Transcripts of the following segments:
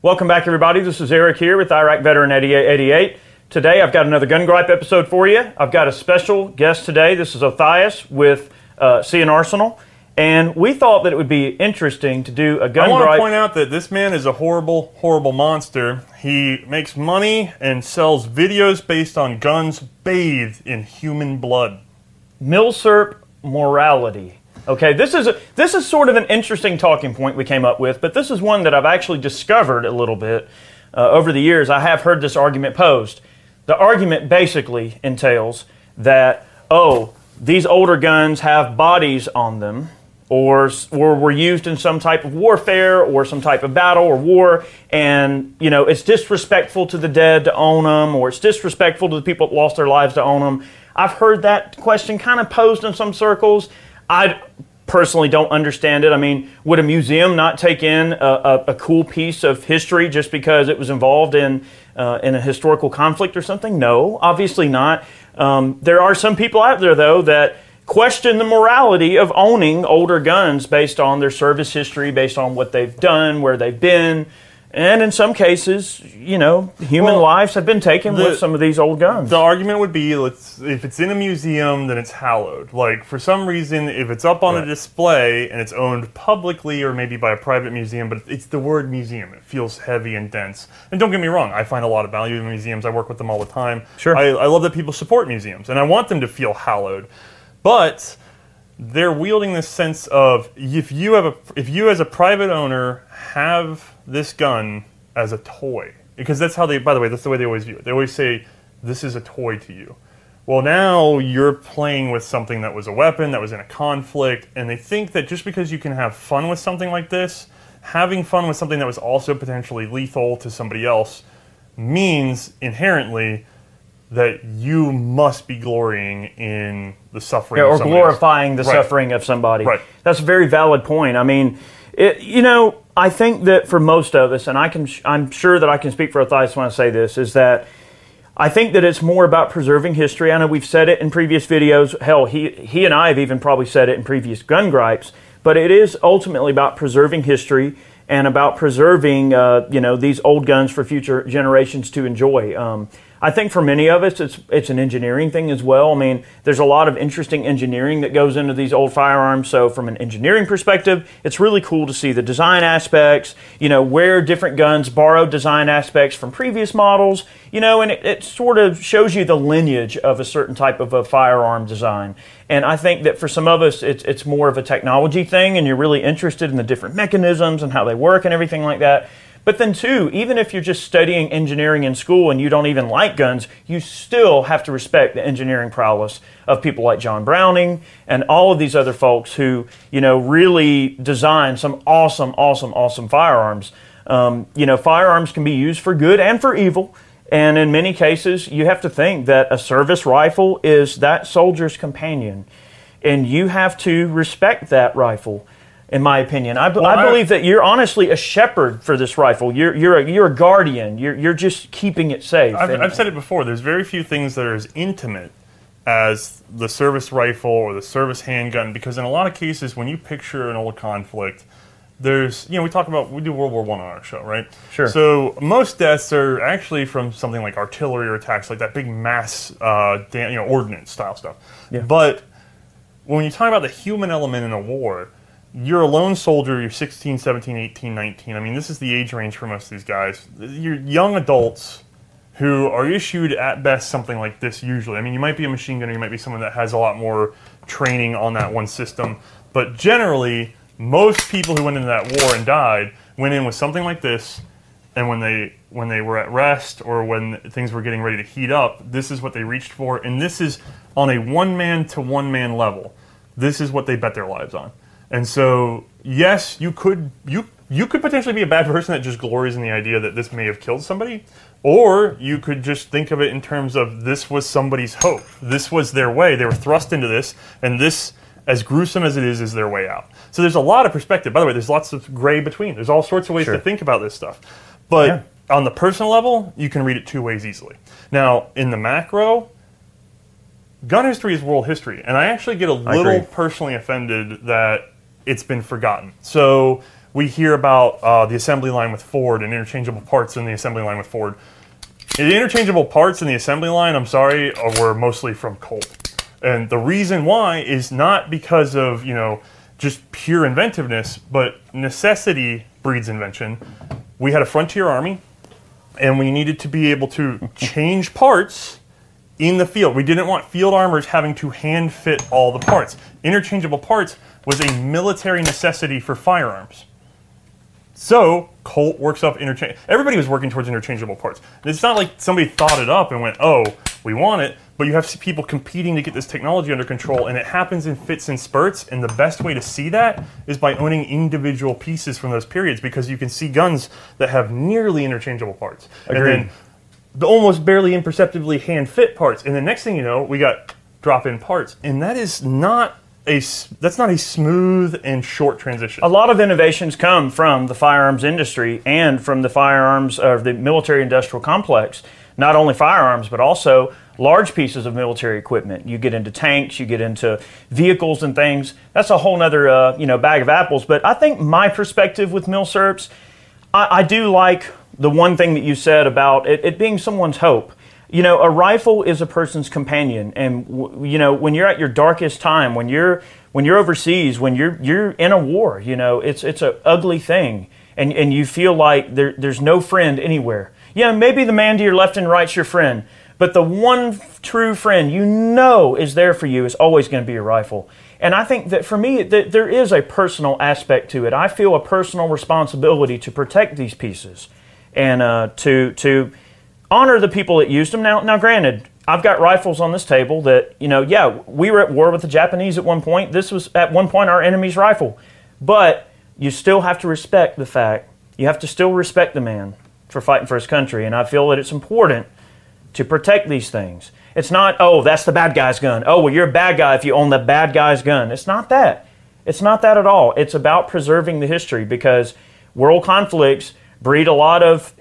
Welcome back, everybody. This is Eric here with Iraq Veteran 8888. Today, I've got another Gun Gripe episode for you. I've got a special guest today. This is Othais with uh, C&Rsenal. And we thought that it would be interesting to do a gun gripe. I want gripe. to point out that this man is a horrible, horrible monster. He makes money and sells videos based on guns bathed in human blood. Milsurp morality. Okay, this is a, this is sort of an interesting talking point we came up with, but this is one that I've actually discovered a little bit uh, over the years. I have heard this argument posed. The argument basically entails that oh, these older guns have bodies on them, or or were used in some type of warfare or some type of battle or war, and you know it's disrespectful to the dead to own them, or it's disrespectful to the people that lost their lives to own them. I've heard that question kind of posed in some circles. I personally don't understand it. I mean, would a museum not take in a, a, a cool piece of history just because it was involved in uh, in a historical conflict or something? No, obviously not. Um, there are some people out there though that question the morality of owning older guns based on their service history, based on what they've done, where they've been. And in some cases, you know, human Well, lives have been taken the- with some of these old guns. The argument would be let's, if it's in a museum, then it's hallowed. Like, for some reason, if it's up on Right. a display and it's owned publicly or maybe by a private museum, but it's the word museum, it feels heavy and dense. And don't get me wrong, I find a lot of value in museums. I work with them all the time. Sure. I, I love that people support museums, and I want them to feel hallowed. But they're wielding this sense of if you have a if you as a private owner have this gun as a toy because that's how they by the way that's the way they always view it. They always say this is a toy to you. Well now you're playing with something that was a weapon that was in a conflict and they think that just because you can have fun with something like this having fun with something that was also potentially lethal to somebody else means inherently that you must be glorying in the suffering Yeah, of or somebody else. glorifying the Right. suffering of somebody. Right. That's a very valid point. I mean, it, you know, I think that for most of us, and I can, I'm sure that I can speak for Othais when I say this, is that I think that it's more about preserving history. I know we've said it in previous videos. Hell, he he and I have even probably said it in previous gun gripes. But it is ultimately about preserving history and about preserving, uh, you know, these old guns for future generations to enjoy. Um, I think for many of us, it's it's an engineering thing as well. I mean, there's a lot of interesting engineering that goes into these old firearms. So, from an engineering perspective, it's really cool to see the design aspects. You know, where different guns borrow design aspects from previous models. You know, and it, it sort of shows you the lineage of a certain type of a firearm design. And I think that for some of us, it's it's more of a technology thing, and you're really interested in the different mechanisms and how they work and everything like that. But then, too, even if you're just studying engineering in school and you don't even like guns, you still have to respect the engineering prowess of people like John Browning and all of these other folks who, you know, really design some awesome, awesome, awesome firearms. Um, you know, firearms can be used for good and for evil. And in many cases, you have to think that a service rifle is that soldier's companion. And you have to respect that rifle in my opinion. I believe that you're honestly a shepherd for this rifle. You're you're a, you're a guardian. You're you're just keeping it safe. I've, And- I've said it before. There's very few things that are as intimate as the service rifle or the service handgun because in a lot of cases, when you picture an old conflict, there's you know we talk about we do World War One on our show, right? Sure. So most deaths are actually from something like artillery or attacks, like that big mass, uh, you know, ordnance style stuff. Yeah. But when you talk about the human element in a war, you're a lone soldier, you're 16, 17, 18, 19. I mean, this is the age range for most of these guys. You're young adults who are issued at best something like this usually. I mean, you might be a machine gunner, you might be someone that has a lot more training on that one system, but generally, most people who went into that war and died went in with something like this and when they when they were at rest or when things were getting ready to heat up, this is what they reached for, and this is on a one man to one man level. This is what they bet their lives on. And so, yes, you could you you could potentially be a bad person that just glories in the idea that this may have killed somebody, or you could just think of it in terms of this was somebody's hope. This was their way. They were thrust into this, and this, as gruesome as it is, is their way out. So there's a lot of perspective. By the way, there's lots of gray between. There's all sorts of ways Sure. to think about this stuff. But Yeah. on the personal level, you can read it two ways easily. Now, in the macro, gun history is world history, and I actually get a little personally offended that it's been forgotten. So we hear about uh, the assembly line with Ford and interchangeable parts in the assembly line with Ford. The interchangeable parts in the assembly line, I'm sorry, uh, were mostly from Colt. And the reason why is not because of, you know, just pure inventiveness, but necessity breeds invention. We had a frontier army, and we needed to be able to change parts in the field. We didn't want field armors having to hand fit all the parts. Interchangeable parts was a military necessity for firearms. So Colt works up interchange. Everybody was working towards interchangeable parts. It's not like somebody thought it up and went, "Oh, we want it." But you have people competing to get this technology under control, and it happens in fits and spurts. And the best way to see that is by owning individual pieces from those periods, because you can see guns that have nearly interchangeable parts, and then the almost barely imperceptibly hand fit parts. And the next thing you know, we got drop in parts, and that is not a that's not a smooth and short transition. a lot of innovations come from the firearms industry and from the firearms of the military industrial complex. Not only firearms, but also large pieces of military equipment. You get into tanks, you get into vehicles and things. That's a whole other uh, you know bag of apples. But I think my perspective with milsurps, I, I do like the one thing that you said about it, it being someone's hope. You know, a rifle is a person's companion, and you know when you're at your darkest time, when you're when you're overseas, when you're you're in a war, you know it's it's an ugly thing, and and you feel like there, there's no friend anywhere. Yeah, maybe the man to your left and right's your friend, but the one true friend you know is there for you is always going to be your rifle. And I think that for me, that there is a personal aspect to it. I feel a personal responsibility to protect these pieces and uh, to to honor the people that used them. Now, now, granted, I've got rifles on this table that you know, yeah, we were at war with the Japanese at one point. This was at one point our enemy's rifle, but you still have to respect the fact. You have to still respect the man for fighting for his country, and I feel that it's important to protect these things. It's not, oh, that's the bad guy's gun. Oh, well, you're a bad guy if you own the bad guy's gun. It's not that. It's not that at all. It's about preserving the history because world conflicts breed a lot of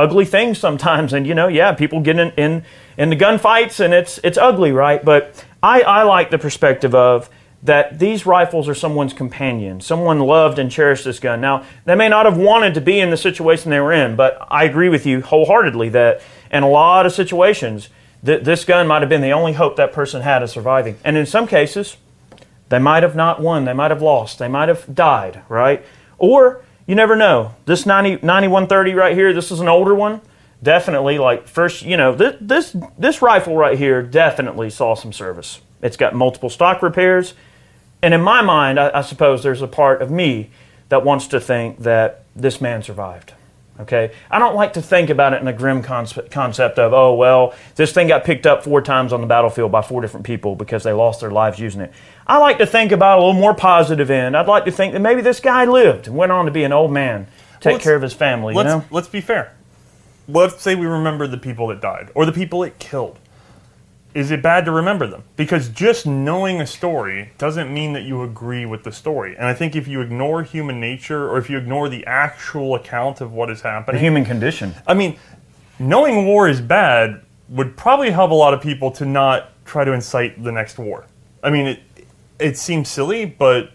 ugly things sometimes. And, you know, yeah, people get in, in, in the gunfights and it's, it's ugly, right? But I, I like the perspective of that these rifles are someone's companion. Someone loved and cherished this gun. Now, they may not have wanted to be in the situation they were in, but I agree with you wholeheartedly that in a lot of situations, th- this gun might have been the only hope that person had of surviving. And in some cases, they might have not won. They might have lost. They might have died, right? Or you never know. This 90, 9130 right here, this is an older one. Definitely, like first, you know, this, this this rifle right here definitely saw some service. It's got multiple stock repairs, and in my mind, I, I suppose there's a part of me that wants to think that this man survived. Okay, I don't like to think about it in a grim concept, concept of, oh well, this thing got picked up four times on the battlefield by four different people because they lost their lives using it. I like to think about a little more positive end. I'd like to think that maybe this guy lived and went on to be an old man, take Let's- care of his family. You let's know, let's be fair. Let's say we remember the people that died or the people it killed. Is it bad to remember them? Because just knowing a story doesn't mean that you agree with the story. And I think if you ignore human nature or if you ignore the actual account of what is the happening, human condition. I mean, knowing war is bad would probably help a lot of people to not try to incite the next war. I mean, it it seems silly, but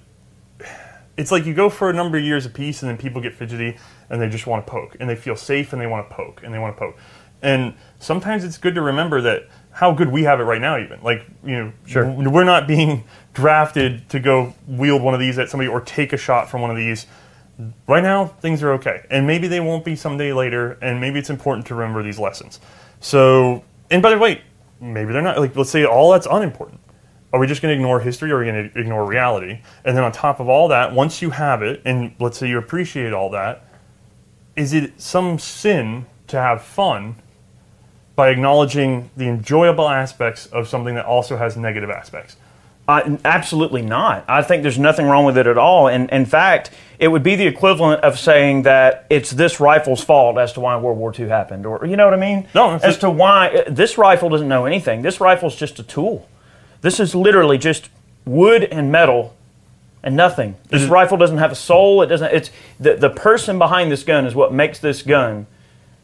it's like you go for a number of years of peace, and then people get fidgety and they just want to poke, and they feel safe and they want to poke, and they want to poke. And sometimes it's good to remember that how good we have it right now, even. Like you know, Sure. we're not being drafted to go wield one of these at somebody or take a shot from one of these. Right now things are okay. And maybe they won't be someday later and maybe it's important to remember these lessons. So and by the way maybe they're not like let's say all that's unimportant. Are we just going to ignore history or are we going to ignore reality? And then on top of all that once you have it and let's say you appreciate all that is it some sin to have fun by acknowledging the enjoyable aspects of something that also has negative aspects Uh, absolutely not. I think there's nothing wrong with it at all. And in fact, it would be the equivalent of saying that it's this rifle's fault as to why World War II happened, or you know what I mean? No, as just- to why uh, this rifle doesn't know anything. This rifle's just a tool. This is literally just wood and metal and nothing. This Is it- rifle doesn't have a soul. It doesn't. It's the the person behind this gun is what makes this gun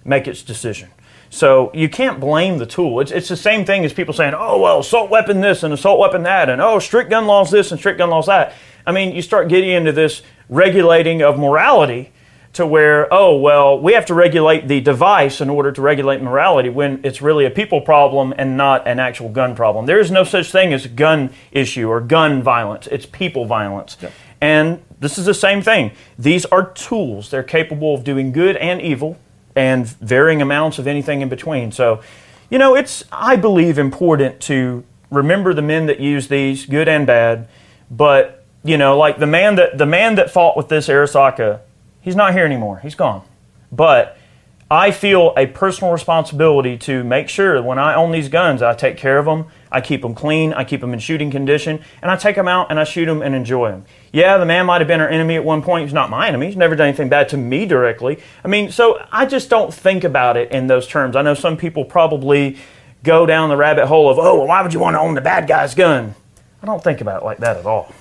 make its decision. So you can't blame the tool. It's, it's the same thing as people saying, oh, well, assault weapon this and assault weapon that, and oh, strict gun laws this and strict gun laws that. I mean, you start getting into this regulating of morality to where, oh, well, we have to regulate the device in order to regulate morality when it's really a people problem and not an actual gun problem. There is no such thing as a gun issue or gun violence, it's people violence. And this is the same thing. These are tools, they're capable of doing good and evil and varying amounts of anything in between. So, you know, it's, I believe, important to remember the men that use these, good and bad, but you know, like the man that the man that fought with this Arisaka He's not here anymore. He's gone. But I feel a personal responsibility to make sure when I own these guns, I take care of them, I keep them clean, I keep them in shooting condition, and I take them out and I shoot them and enjoy them. Yeah, the man might have been our enemy at one point. He's not my enemy. He's never done anything bad to me directly. I mean, so I just don't think about it in those terms. I know some people probably go down the rabbit hole of, oh, well, why would you want to own the bad guy's gun? I don't think about it like that at all.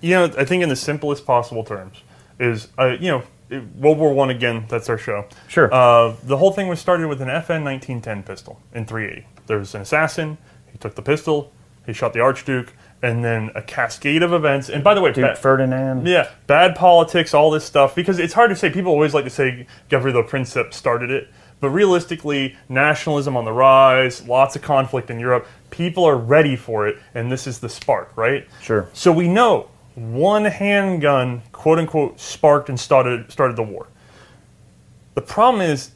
You know, I think in the simplest possible terms is, uh, you know, World War One again. That's our show. Sure. Uh, the whole thing was started with an FN 1910 pistol in 380. There was an assassin. He took the pistol. He shot the Archduke, and then a cascade of events. And by the way, Duke ba- Ferdinand. Yeah, bad politics, all this stuff. Because it's hard to say. People always like to say Gavrilo Princip started it. But realistically, nationalism on the rise, lots of conflict in Europe. People are ready for it, and this is the spark, right? Sure. So we know one handgun, quote unquote, sparked and started started the war. The problem is,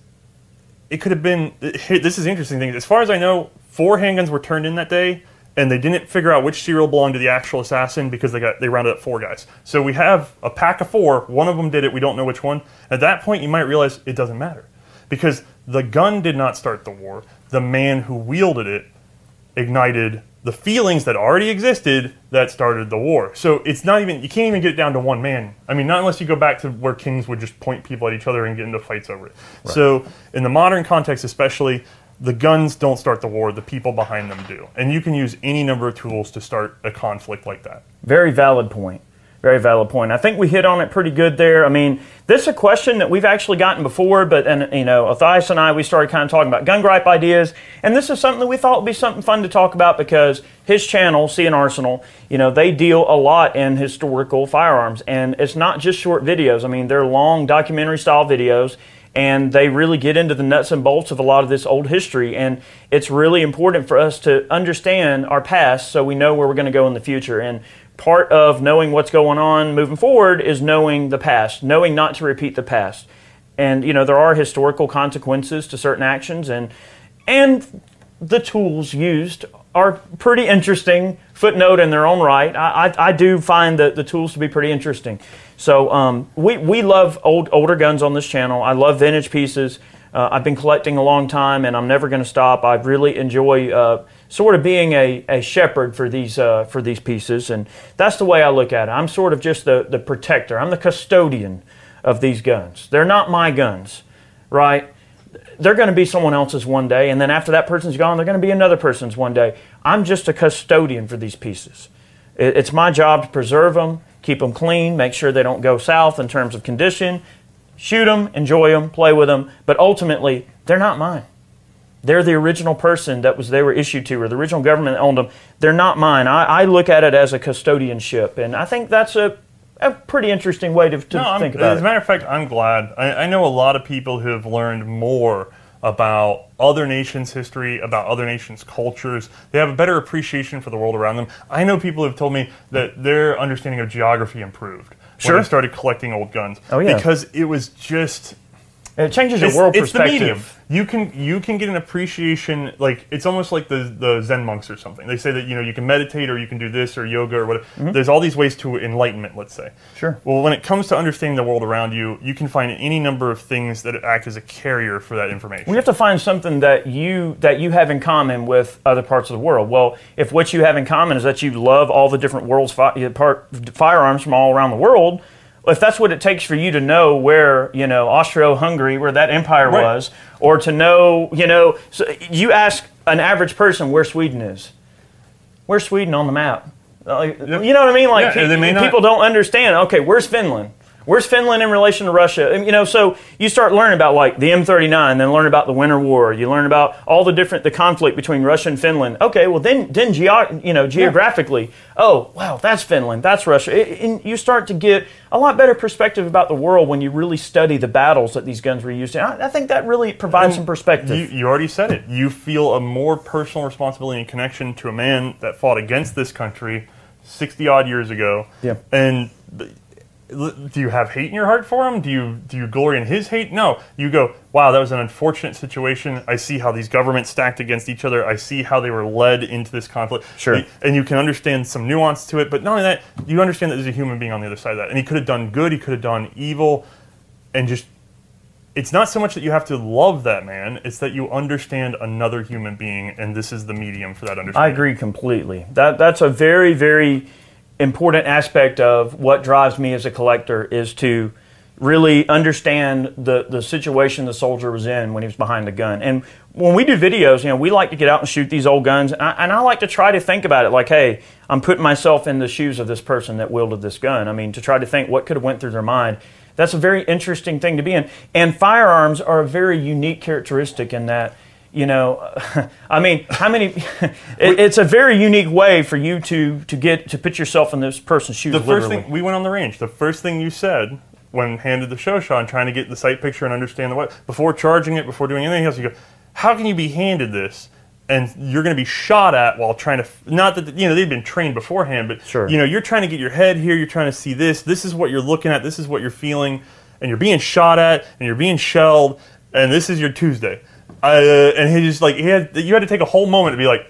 it could have been. This is interesting thing. As far as I know, four handguns were turned in that day, and they didn't figure out which serial belonged to the actual assassin because they got they rounded up four guys. So we have a pack of four. One of them did it. We don't know which one. At that point, you might realize it doesn't matter because the gun did not start the war. The man who wielded it ignited the feelings that already existed that started the war. So it's not even you can't even get it down to one man. I mean, not unless you go back to where kings would just point people at each other and get into fights over it. Right. So in the modern context, especially, the guns don't start the war; the people behind them do. And you can use any number of tools to start a conflict like that. Very valid point. Very valid point. I think we hit on it pretty good there. I mean, this is a question that we've actually gotten before, but and you know, Othais and I we started kind of talking about gun gripe ideas, and this is something that we thought would be something fun to talk about because his channel, C&Rsenal, you know, they deal a lot in historical firearms, and it's not just short videos. I mean, they're long documentary style videos and they really get into the nuts and bolts of a lot of this old history. And it's really important for us to understand our past so we know where we're going to go in the future. And part of knowing what's going on moving forward is knowing the past, knowing not to repeat the past. And you know there are historical consequences to certain actions, and and the tools used are pretty interesting. Footnote in their own right. I, I, I do find the, the tools to be pretty interesting. So um, we, we love old older guns on this channel. I love vintage pieces. Uh, I've been collecting a long time, and I'm never going to stop. I really enjoy uh, sort of being a, a shepherd for these uh, for these pieces, and that's the way I look at it. I'm sort of just the, the protector. I'm the custodian of these guns. They're not my guns, right? They're going to be someone else's one day, and then after that person's gone, they're going to be another person's one day. I'm just a custodian for these pieces. It, it's my job to preserve them, keep them clean, make sure they don't go south in terms of condition, shoot them, enjoy them, play with them, but ultimately, they're not mine. They're the original person that was they were issued to, or the original government that owned them. They're not mine. I, I look at it as a custodianship, and I think that's a, a pretty interesting way to, to no, think about it. As a matter of fact, I'm glad. I, I know a lot of people who have learned more about other nations' history, about other nations' cultures. They have a better appreciation for the world around them. I know people have told me that their understanding of geography improved sure. when they started collecting old guns. Oh yeah, because it was just it changes your world it's perspective. The medium. You can you can get an appreciation like it's almost like the the Zen monks or something. They say that you know you can meditate or you can do this or yoga or whatever. Mm-hmm. There's all these ways to enlightenment. Let's say. Sure. Well, when it comes to understanding the world around you, you can find any number of things that act as a carrier for that information. We have to find something that you that you have in common with other parts of the world. Well, if what you have in common is that you love all the different world's fi- part, firearms from all around the world if that's what it takes for you to know where you know Austro-Hungary, where that empire right. was, or to know you know, so you ask an average person where Sweden is. Where's Sweden on the map? Uh, you know what I mean? Like yeah, pe- people don't understand. Okay, where's Finland? Where's Finland in relation to Russia? And, you know, so you start learning about like the M39, then learn about the Winter War. You learn about all the different the conflict between Russia and Finland. Okay, well then then geo- you know geographically, oh wow, that's Finland, that's Russia. It- and you start to get a lot better perspective about the world when you really study the battles that these guns were used in. I, I think that really provides some perspective. You, you already said it. You feel a more personal responsibility and connection to a man that fought against this country 60 odd years ago. Yeah. And th- do you have hate in your heart for him? Do you do you glory in his hate? No. You go, wow, that was an unfortunate situation. I see how these governments stacked against each other. I see how they were led into this conflict. Sure. And you can understand some nuance to it. But not only that, you understand that there's a human being on the other side of that. And he could have done good. He could have done evil. And just it's not so much that you have to love that man, it's that you understand another human being, and this is the medium for that understanding. I agree completely. That that's a very very important aspect of what drives me as a collector is to really understand the the situation the soldier was in when he was behind the gun. And when we do videos, you know, we like to get out and shoot these old guns, and I, and I like to try to think about it like, hey, I'm putting myself in the shoes of this person that wielded this gun. I mean, to try to think what could have went through their mind. That's a very interesting thing to be in. And firearms are a very unique characteristic in that you know i mean how many it, it's a very unique way for you to to get to put yourself in this person's shoes the first literally. thing we went on the range, the first thing you said when handed the show shot and trying to get the sight picture and understand the what before charging it, before doing anything else, you go, how can you be handed this? And you're going to be shot at while trying to, not that, you know, they've been trained beforehand, but, Sure. you know, you're trying to get your head here, you're trying to see this, this is what you're looking at, this is what you're feeling, and you're being shot at, and you're being shelled, and this is your Tuesday. Uh, and he just like, he had, you had to take a whole moment to be like,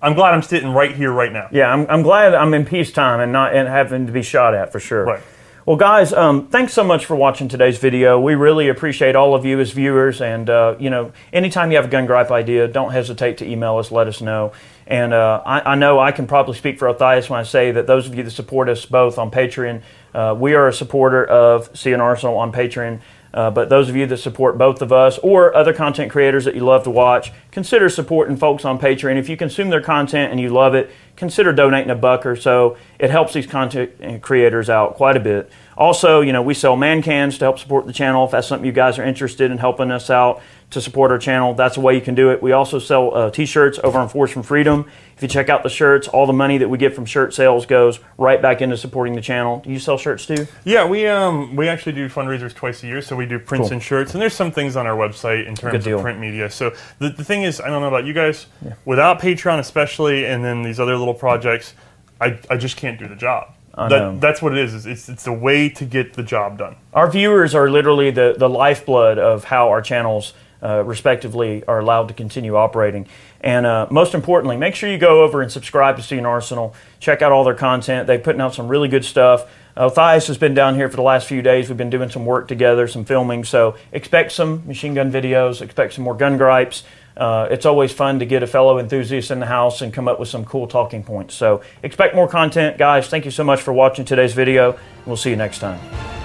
I'm glad I'm sitting right here, right now. yeah I'm, I'm glad i'm in peacetime and not and having to be shot at for sure Right. well guys um, thanks so much for watching today's video we really appreciate all of you as viewers and uh, you know anytime you have a gun gripe idea don't hesitate to email us let us know and uh, I, I know I can probably speak for Othais when I say that those of you that support us both on Patreon, uh, we are a supporter of C&Rsenal on Patreon. Uh, but those of you that support both of us or other content creators that you love to watch, consider supporting folks on Patreon. If you consume their content and you love it, consider donating a buck or so. It helps these content creators out quite a bit. Also, you know, we sell man cans to help support the channel. If that's something you guys are interested in helping us out to support our channel, that's a way you can do it. We also sell uh, t-shirts over on Force from Freedom. If you check out the shirts, all the money that we get from shirt sales goes right back into supporting the channel. Do you sell shirts too? Yeah, we um we actually do fundraisers twice a year, so we do prints Cool. and shirts, and there's some things on our website in terms of print media. So the, the thing is, I don't know about you guys, without Patreon especially, and then these other little projects, I, I just can't do the job. That- that's what it is. is It's it's a way to get the job done. Our viewers are literally the, the lifeblood of how our channels, uh, respectively, are allowed to continue operating. And uh, most importantly, make sure you go over and subscribe to C&Rsenal. Check out all their content. They're putting out some really good stuff. Uh, has been down here for the last few days. We've been doing some work together, some filming. So expect some machine gun videos, expect some more gun gripes. Uh, it's always fun to get a fellow enthusiast in the house and come up with some cool talking points. So expect more content, guys. Thank you so much for watching today's video. We'll see you next time.